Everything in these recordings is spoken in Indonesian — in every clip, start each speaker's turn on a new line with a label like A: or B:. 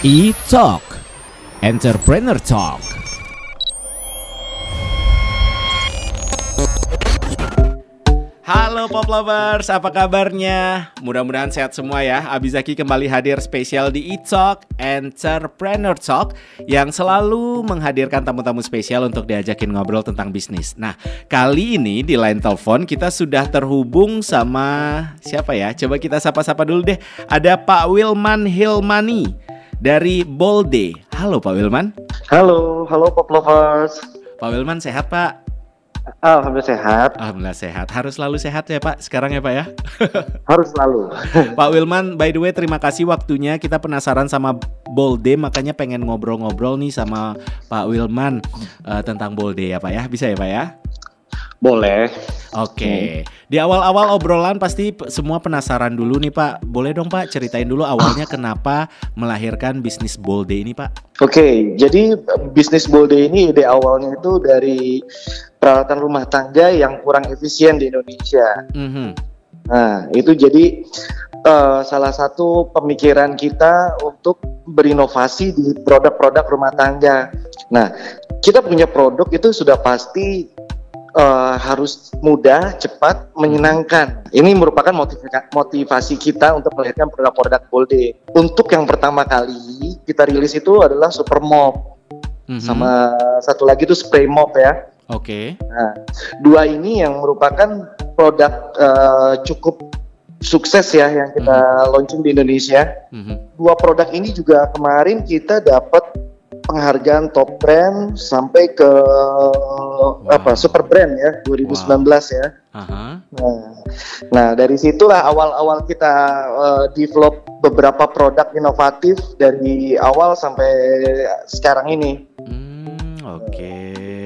A: E-Talk. Entrepreneur Talk. Halo Pop Lovers, apa kabarnya? Mudah-mudahan sehat semua ya. Abi Zaki kembali hadir spesial di E-Talk Entrepreneur Talk Yang selalu menghadirkan tamu-tamu spesial untuk diajakin ngobrol tentang bisnis. Nah, kali ini di line telepon kita sudah terhubung sama siapa ya? Coba kita sapa-sapa dulu deh. Ada Pak Wilman Hilmani dari Bolde Halo Pak Wilman
B: Halo, halo Pop Lovers
A: Pak Wilman sehat Pak?
B: Alhamdulillah sehat.
A: Alhamdulillah sehat. Harus selalu sehat ya Pak. Sekarang ya Pak ya.
B: Harus selalu.
A: Pak Wilman, by the way terima kasih waktunya. Kita penasaran sama Bolde, makanya pengen ngobrol-ngobrol nih sama Pak Wilman uh, tentang Bolde ya Pak ya. Bisa ya Pak ya?
B: Boleh.
A: Oke. Okay. Di awal-awal obrolan pasti semua penasaran dulu nih Pak. Boleh dong Pak ceritain dulu awalnya kenapa melahirkan bisnis Bolde ini Pak?
B: Oke, okay, jadi bisnis Bolde ini ide awalnya itu dari peralatan rumah tangga yang kurang efisien di Indonesia. Mm -hmm. Nah, itu jadi uh, salah satu pemikiran kita untuk berinovasi di produk-produk rumah tangga. Nah, kita punya produk itu sudah pasti uh, harus mudah, cepat, menyenangkan. Ini merupakan motivasi kita untuk melahirkan produk-produk Bolde. Untuk yang pertama kali kita rilis itu adalah Super Mop. Mm-hmm. Sama satu lagi itu Spray Mop ya.
A: Oke. Okay.
B: Nah, dua ini yang merupakan produk uh, cukup sukses ya yang kita mm-hmm. launching di Indonesia. Mm-hmm. Dua produk ini juga kemarin kita dapat penghargaan top brand sampai ke wow. apa super brand ya 2019 wow. ya. Uh-huh. Nah, nah dari situlah awal-awal kita uh, develop beberapa produk inovatif dari awal sampai sekarang ini.
A: Hmm, Oke. Okay.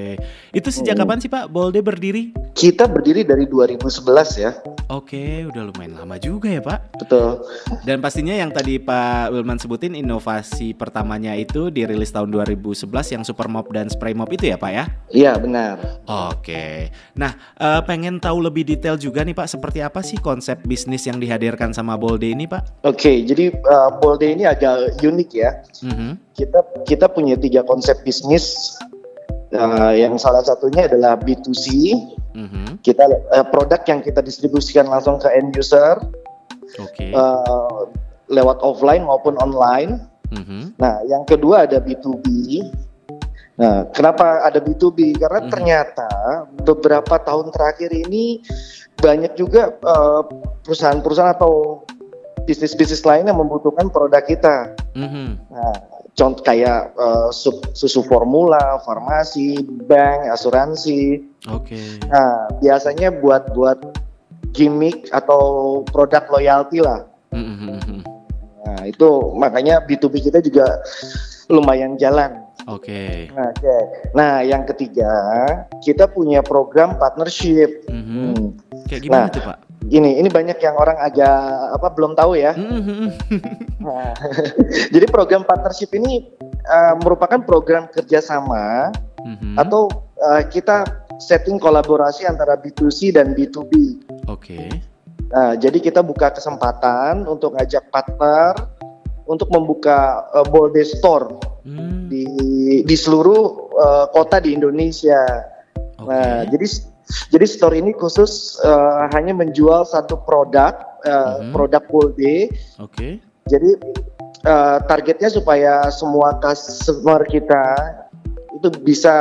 A: Itu sejak kapan sih Pak Bolde berdiri?
B: Kita berdiri dari 2011 ya.
A: Oke, udah lumayan lama juga ya Pak.
B: Betul.
A: Dan pastinya yang tadi Pak Wilman sebutin inovasi pertamanya itu dirilis tahun 2011 yang Super Mop dan Spray Mop itu ya Pak ya?
B: Iya benar.
A: Oke. Nah, uh, pengen tahu lebih detail juga nih Pak, seperti apa sih konsep bisnis yang dihadirkan sama Bolde ini Pak?
B: Oke, jadi uh, Bolde ini agak unik ya. Mm -hmm. Kita kita punya tiga konsep bisnis Uh, yang salah satunya adalah B2C. Mm-hmm. Kita uh, produk yang kita distribusikan langsung ke end user. Okay. Uh, lewat offline maupun online. Mm-hmm. Nah, yang kedua ada B2B. Nah, kenapa ada B2B? Karena mm-hmm. ternyata beberapa tahun terakhir ini banyak juga uh, perusahaan-perusahaan atau bisnis-bisnis lain yang membutuhkan produk kita. Mm-hmm. Nah, contoh kayak uh, susu formula, farmasi, bank, asuransi.
A: Oke. Okay.
B: Nah, biasanya buat buat gimmick atau produk loyalty lah. Mm-hmm. Nah, itu makanya B2B kita juga lumayan jalan.
A: Oke. Okay.
B: Nah, okay. nah, yang ketiga kita punya program partnership. Mm-hmm.
A: Hmm. Kayak gimana nah, tuh Pak?
B: Ini ini banyak yang orang agak apa belum tahu ya. Mm-hmm. nah, jadi program partnership ini uh, merupakan program kerjasama mm-hmm. atau uh, kita setting kolaborasi antara B2C dan B2B.
A: Oke. Okay.
B: Nah, jadi kita buka kesempatan untuk ngajak partner untuk membuka uh, Bolde Store mm. di di seluruh uh, kota di Indonesia. Okay. Nah, jadi jadi store ini khusus uh, hanya menjual satu produk, uh, mm-hmm. produk Bolde.
A: Oke. Okay.
B: Jadi uh, targetnya supaya semua customer kita itu bisa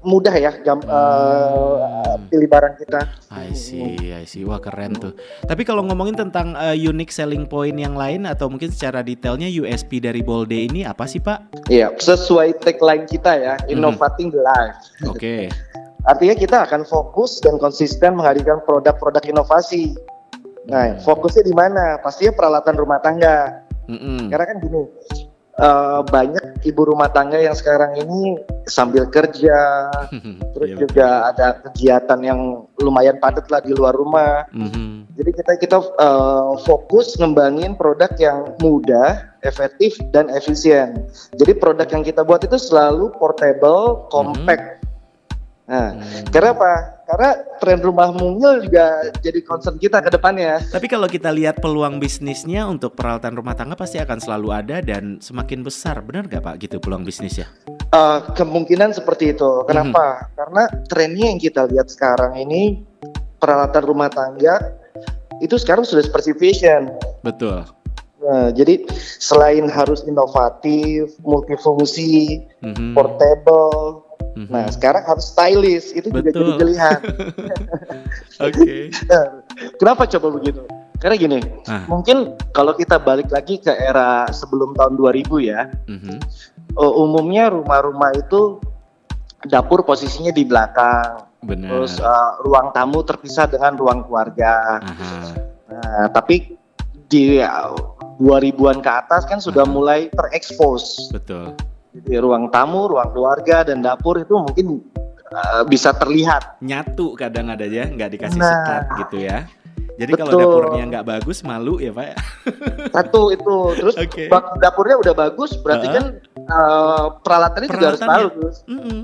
B: mudah ya jam, hmm. uh, pilih barang kita.
A: I see, I see. Wah keren tuh. Tapi kalau ngomongin tentang uh, unique selling point yang lain atau mungkin secara detailnya USP dari Bolde ini apa sih Pak?
B: Iya, sesuai tagline kita ya, mhm. innovating mm-hmm. life.
A: Oke. Okay.
B: Artinya kita akan fokus dan konsisten menghadirkan produk-produk inovasi. Nah, hmm. fokusnya di mana? Pastinya peralatan rumah tangga. Mm-hmm. Karena kan gini, uh, banyak ibu rumah tangga yang sekarang ini sambil kerja, terus yeah, juga ada kegiatan yang lumayan padat lah di luar rumah. Mm-hmm. Jadi kita kita uh, fokus ngembangin produk yang mudah, efektif dan efisien. Jadi produk yang kita buat itu selalu portable, compact. Mm-hmm. Nah, hmm. karena apa? karena tren rumah mungil juga jadi concern kita ke depannya.
A: Tapi kalau kita lihat peluang bisnisnya untuk peralatan rumah tangga pasti akan selalu ada dan semakin besar, benar nggak Pak gitu peluang bisnisnya?
B: Uh, kemungkinan seperti itu. Kenapa? Mm -hmm. Karena trennya yang kita lihat sekarang ini peralatan rumah tangga itu sekarang sudah seperti fashion.
A: Betul.
B: Nah, jadi selain harus inovatif, multifungsi, mm -hmm. portable, mm -hmm. nah sekarang harus stylish itu Betul. juga jadi pilihan.
A: Oke. okay.
B: Nah, kenapa coba begitu? Karena gini, ah. mungkin kalau kita balik lagi ke era sebelum tahun 2000 ya, mm -hmm. umumnya rumah-rumah itu dapur posisinya di belakang,
A: Benar.
B: terus uh, ruang tamu terpisah dengan ruang keluarga. Aha. Nah, tapi di 2000-an ke atas kan sudah hmm. mulai terekspos.
A: Betul.
B: Jadi ruang tamu, ruang keluarga dan dapur itu mungkin uh, bisa terlihat.
A: Nyatu kadang ada ya, nggak dikasih nah, sekat gitu ya. Jadi kalau dapurnya nggak bagus malu ya pak?
B: Satu itu, terus okay. dapurnya udah bagus, berarti uh -huh. kan uh, peralatannya, juga harus bagus. Mm -mm.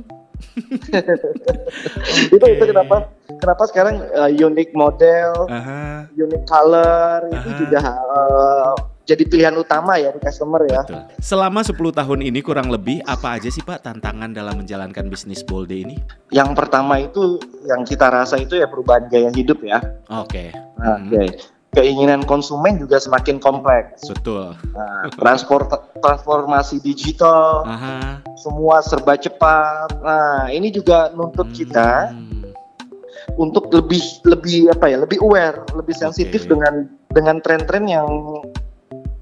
B: itu itu kenapa kenapa sekarang uh, unique model, uh -huh. unique color uh -huh. itu juga uh, jadi pilihan utama ya di customer ya. Betul.
A: Selama 10 tahun ini kurang lebih apa aja sih Pak tantangan dalam menjalankan bisnis Bolde ini?
B: Yang pertama itu yang kita rasa itu ya perubahan gaya hidup ya.
A: Oke. Okay.
B: Nah, hmm. okay. Keinginan konsumen juga semakin kompleks.
A: Betul.
B: Nah, transport transformasi digital, Aha. semua serba cepat. Nah, ini juga nuntut hmm. kita untuk lebih lebih apa ya, lebih aware, lebih sensitif okay. dengan dengan tren-tren yang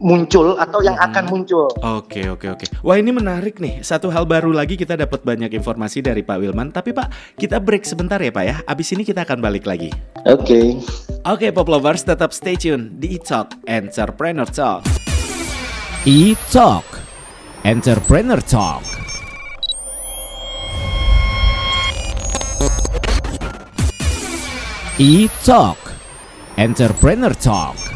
B: muncul atau yang akan muncul.
A: Oke oke oke. Wah ini menarik nih. Satu hal baru lagi kita dapat banyak informasi dari Pak Wilman. Tapi Pak kita break sebentar ya Pak ya. Abis ini kita akan balik lagi.
B: Oke. Okay.
A: Oke okay, Pop Lovers tetap stay tune di E-Talk Entrepreneur Talk. E-Talk Entrepreneur Talk. E-Talk Entrepreneur Talk.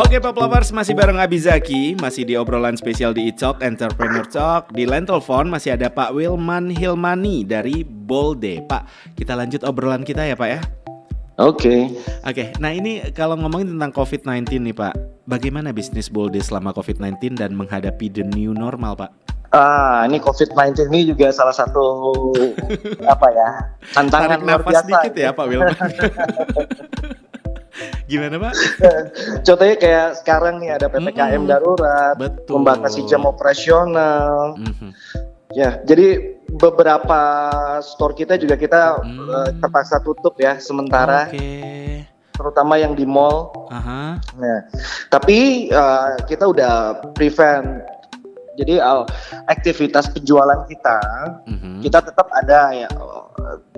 A: Oke Pop Lovers masih bareng Abizaki Masih di obrolan spesial di E-Talk Entrepreneur Talk Di line telepon masih ada Pak Wilman Hilmani dari Bolde Pak kita lanjut obrolan kita ya Pak ya
B: Oke okay.
A: Oke okay, nah ini kalau ngomongin tentang COVID-19 nih Pak Bagaimana bisnis Bolde selama COVID-19 dan menghadapi the new normal Pak?
B: Ah, ini COVID-19 ini juga salah satu apa ya tantangan
A: Tarik luar biasa. dikit ya Pak Wilman. Gimana Pak?
B: Contohnya kayak sekarang nih ada PPKM mm -hmm. darurat,
A: Betul.
B: membatasi jam operasional. Mm -hmm. Ya, jadi beberapa store kita juga kita mm. uh, terpaksa tutup ya sementara.
A: Okay.
B: Terutama yang di mall.
A: Aha.
B: Nah, tapi uh, kita udah prevent jadi uh, aktivitas penjualan kita mm-hmm. kita tetap ada ya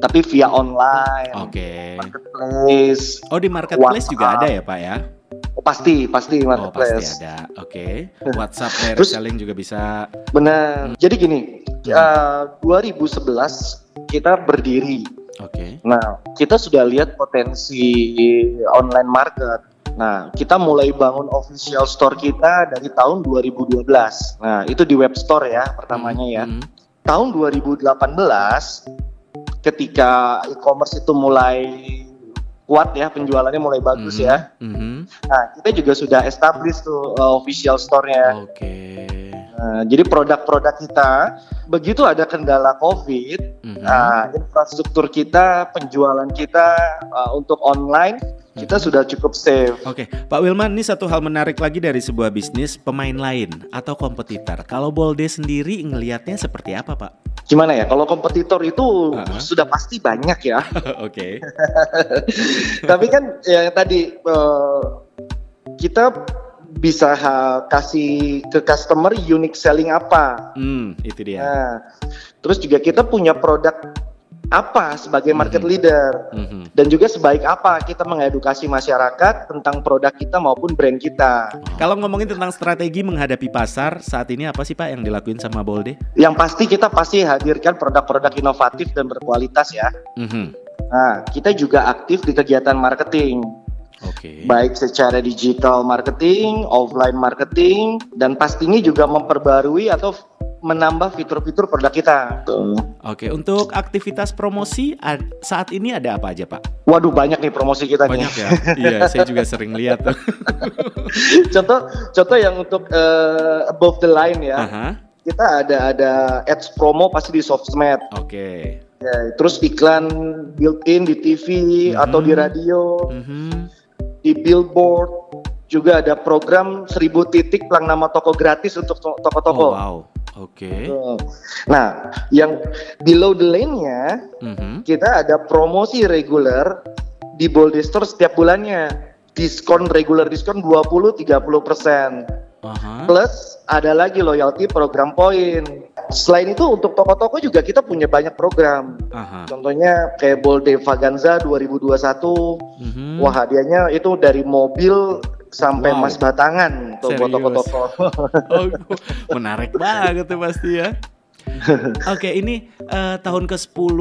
B: tapi via online.
A: Oke. Okay.
B: Marketplace.
A: Oh di marketplace WhatsApp. juga ada ya pak ya?
B: Oh, pasti pasti
A: marketplace. Oh pasti ada. Oke. Okay. WhatsApp direct Terus, selling juga bisa.
B: Benar. Jadi gini, hmm. uh, 2011 kita berdiri.
A: Oke. Okay.
B: Nah, kita sudah lihat potensi online market Nah, kita mulai bangun official store kita dari tahun 2012. Nah, itu di web store ya pertamanya ya. Hmm. Tahun 2018 ketika e-commerce itu mulai kuat ya penjualannya mulai bagus mm -hmm. ya. Mm -hmm. Nah kita juga sudah establish tuh uh, official store-nya.
A: Oke. Okay.
B: Nah, jadi produk-produk kita begitu ada kendala COVID, mm -hmm. uh, infrastruktur kita, penjualan kita uh, untuk online kita sudah cukup safe.
A: Oke, okay. Pak Wilman, ini satu hal menarik lagi dari sebuah bisnis pemain lain atau kompetitor. Kalau Bolde sendiri ngelihatnya seperti apa, Pak?
B: Gimana ya? Kalau kompetitor itu uh -huh. sudah pasti banyak ya.
A: Oke.
B: Tapi kan ya tadi uh, kita bisa ha, kasih ke customer unique selling apa?
A: Hmm, itu dia.
B: Nah, terus juga kita punya produk apa sebagai market mm-hmm. leader mm-hmm. dan juga sebaik apa kita mengedukasi masyarakat tentang produk kita maupun brand kita.
A: Kalau ngomongin tentang strategi menghadapi pasar saat ini apa sih Pak yang dilakuin sama Bolde?
B: Yang pasti kita pasti hadirkan produk-produk inovatif dan berkualitas ya. Mm-hmm. Nah, kita juga aktif di kegiatan marketing.
A: Okay.
B: Baik secara digital marketing, offline marketing, dan pastinya juga memperbarui atau menambah fitur-fitur produk kita.
A: Oke, untuk aktivitas promosi saat ini ada apa aja, Pak?
B: Waduh, banyak nih promosi kita
A: banyak nih. ya. iya, saya juga sering lihat
B: contoh contoh yang untuk uh, above the line ya. Uh -huh. Kita ada ada ads promo pasti di sosmed.
A: Oke. Okay.
B: Ya, terus iklan built-in di TV mm -hmm. atau di radio. Mm -hmm. Di billboard juga ada program 1000 titik pelang nama toko gratis untuk toko-toko.
A: Oh, wow. Oke. Okay.
B: Nah, yang below the lane-nya mm-hmm. kita ada promosi reguler di Bold Store setiap bulannya. Diskon regular diskon 20 30 persen. Uh-huh. Plus ada lagi loyalty program poin. Selain itu untuk toko-toko juga kita punya banyak program. Uh-huh. Contohnya kayak Bolde Vaganza 2021. Uh-huh. Wah hadiahnya itu dari mobil sampai wow. mas batangan buat toko-toko.
A: oh, menarik banget tuh pasti ya. Oke, okay, ini uh, tahun ke-10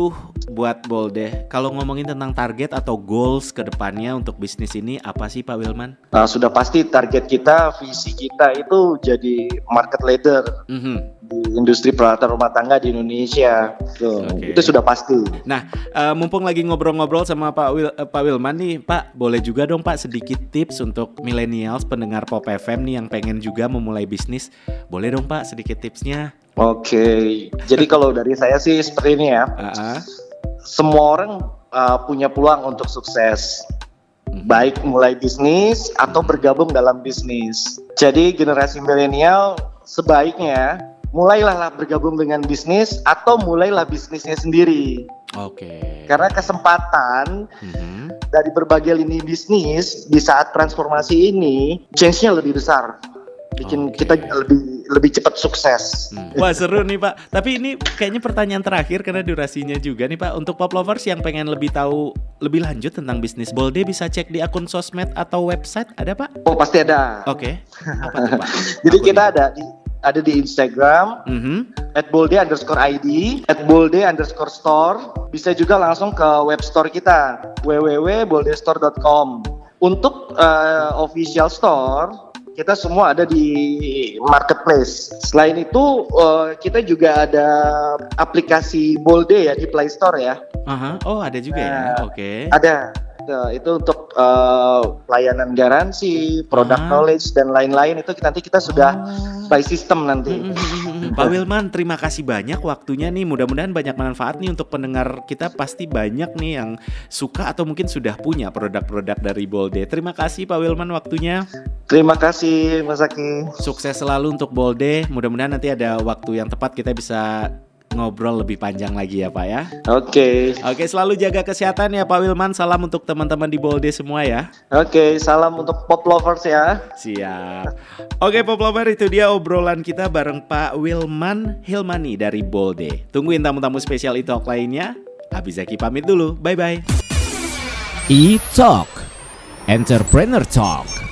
A: buat Bolde. Kalau ngomongin tentang target atau goals ke depannya untuk bisnis ini apa sih Pak Wilman?
B: Uh, sudah pasti target kita, visi kita itu jadi market leader. Mm -hmm industri peralatan rumah tangga di Indonesia. Tuh, okay. Itu sudah pasti.
A: Nah, uh, mumpung lagi ngobrol-ngobrol sama Pak Wil, uh, Pak Wilman nih, Pak, boleh juga dong Pak sedikit tips untuk millennials pendengar Pop FM nih yang pengen juga memulai bisnis. Boleh dong Pak sedikit tipsnya?
B: Oke, okay. jadi kalau dari saya sih seperti ini ya. Uh -uh. Semua orang uh, punya peluang untuk sukses mhm. baik mulai bisnis atau bergabung dalam bisnis. Jadi generasi milenial sebaiknya mulailah lah bergabung dengan bisnis atau mulailah bisnisnya sendiri.
A: Oke. Okay.
B: Karena kesempatan mm-hmm. dari berbagai lini bisnis di saat transformasi ini change-nya lebih besar. Bikin okay. kita lebih lebih cepat sukses.
A: Hmm. Wah seru nih Pak. Tapi ini kayaknya pertanyaan terakhir karena durasinya juga nih Pak. Untuk pop lovers yang pengen lebih tahu lebih lanjut tentang bisnis Bolde bisa cek di akun sosmed atau website ada Pak?
B: Oh pasti ada.
A: Oke. Okay.
B: Jadi Akun kita ada di ada di Instagram mm-hmm. at bolde underscore ID at bolde underscore store bisa juga langsung ke web store kita www.boldestore.com untuk uh, official store kita semua ada di marketplace. Selain itu uh, kita juga ada aplikasi Bolde ya di Play Store ya.
A: Uh-huh. Oh ada juga ya. nah, ya. Oke. Okay.
B: Ada. Itu untuk uh, pelayanan garansi, produk ah. knowledge dan lain-lain itu nanti kita sudah oh. by system nanti. Hmm, hmm,
A: hmm, Pak Wilman, terima kasih banyak waktunya nih. Mudah-mudahan banyak manfaat nih untuk pendengar kita. Pasti banyak nih yang suka atau mungkin sudah punya produk-produk dari Bolde. Terima kasih Pak Wilman waktunya.
B: Terima kasih Mas Aki.
A: Sukses selalu untuk Bolde. Mudah-mudahan nanti ada waktu yang tepat kita bisa ngobrol lebih panjang lagi ya Pak ya.
B: Oke.
A: Okay. Oke, selalu jaga kesehatan ya Pak Wilman. Salam untuk teman-teman di Bolde semua ya.
B: Oke, salam untuk pop lovers ya.
A: Siap. Oke, pop lovers itu dia obrolan kita bareng Pak Wilman Hilmani dari Bolde. Tungguin tamu-tamu spesial e-talk lainnya. Habis Zaki pamit dulu. Bye bye. E-talk. Entrepreneur Talk.